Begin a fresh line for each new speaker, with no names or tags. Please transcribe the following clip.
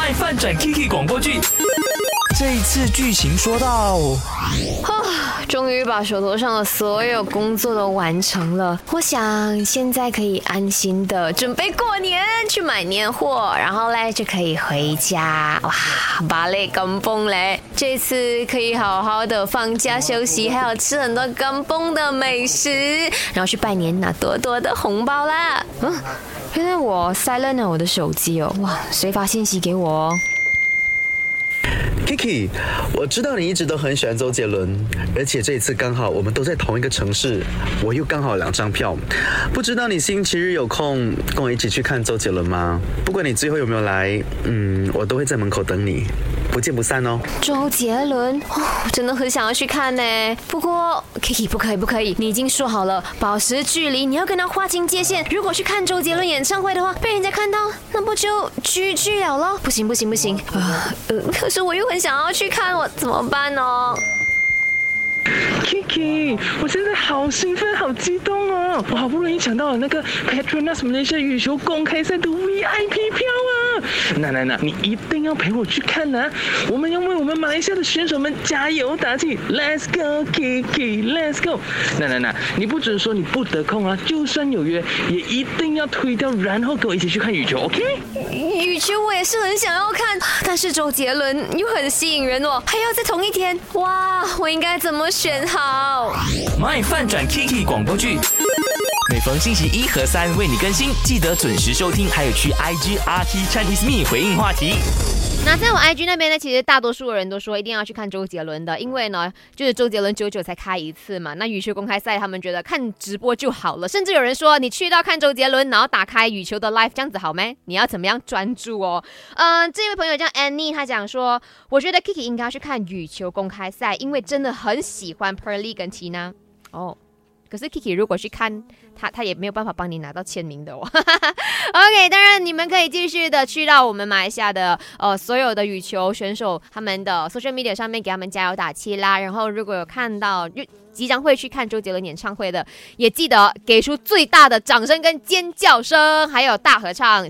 爱饭转 Kiki 广播剧，这一次剧情说到，
终于把手头上的所有工作都完成了，我想现在可以安心的准备过年，去买年货，然后嘞就可以回家。哇，芭蕾跟崩嘞，这次可以好好的放假休息，还有吃很多跟崩的美食，然后去拜年拿多多的红包啦。嗯，原来我 silent 了我的手机哦，哇，谁发信息给我哦？
Kiki，我知道你一直都很喜欢周杰伦，而且这一次刚好我们都在同一个城市，我又刚好两张票，不知道你星期日有空跟我一起去看周杰伦吗？不管你最后有没有来，嗯，我都会在门口等你，不见不散哦。
周杰伦，哦，真的很想要去看呢。不过 Kiki 不可以，不可以，你已经说好了，保持距离，你要跟他划清界限。如果去看周杰伦演唱会的话，被人家看到，那不就居居了咯？不行，不行，不行，啊，呃，可是我又很想要去看，我怎么办呢
？Kiki，我现在好兴奋，好激动哦！我好不容易抢到了那个 Petronas Malaysia 羽球公开赛的 VIP 票啊！那那那，你一定要陪我去看呐、我们要为我们马来西亚的选手们加油打气！Let's go Kiki，Let's go！那那那，你不准说你不得空啊！就算有约，也一定要推掉，然后跟我一起去看羽球，OK？
羽球我也是很想要看，但是周杰伦又很吸引人哦，还要在同一天，哇，我应该怎么选好？
卖饭转 Kiki 广播剧，每逢星期一和三为你更新，记得准时收听，还有去 IG RT Chinese Me 回应话题。
那在我 IG 那边呢，其实大多数人都说一定要去看周杰伦的，因为呢，就是周杰伦久久才开一次嘛。那羽球公开赛，他们觉得看直播就好了，甚至有人说你去到看周杰伦，然后打开羽球的 live 这样子好没？你要怎么样专注哦？嗯、这位朋友叫 Annie，他讲说，我觉得 Kiki 应该要去看羽球公开赛，因为真的很喜欢 Perly 跟 Tina 哦。可是 Kiki 如果去看他，他也没有办法帮你拿到签名的哦。OK，当然你们可以继续的去到我们马来西亚的呃所有的羽球选手他们的 social media 上面给他们加油打气啦。然后如果有看到就即将会去看周杰伦演唱会的，也记得给出最大的掌声跟尖叫声，还有大合唱。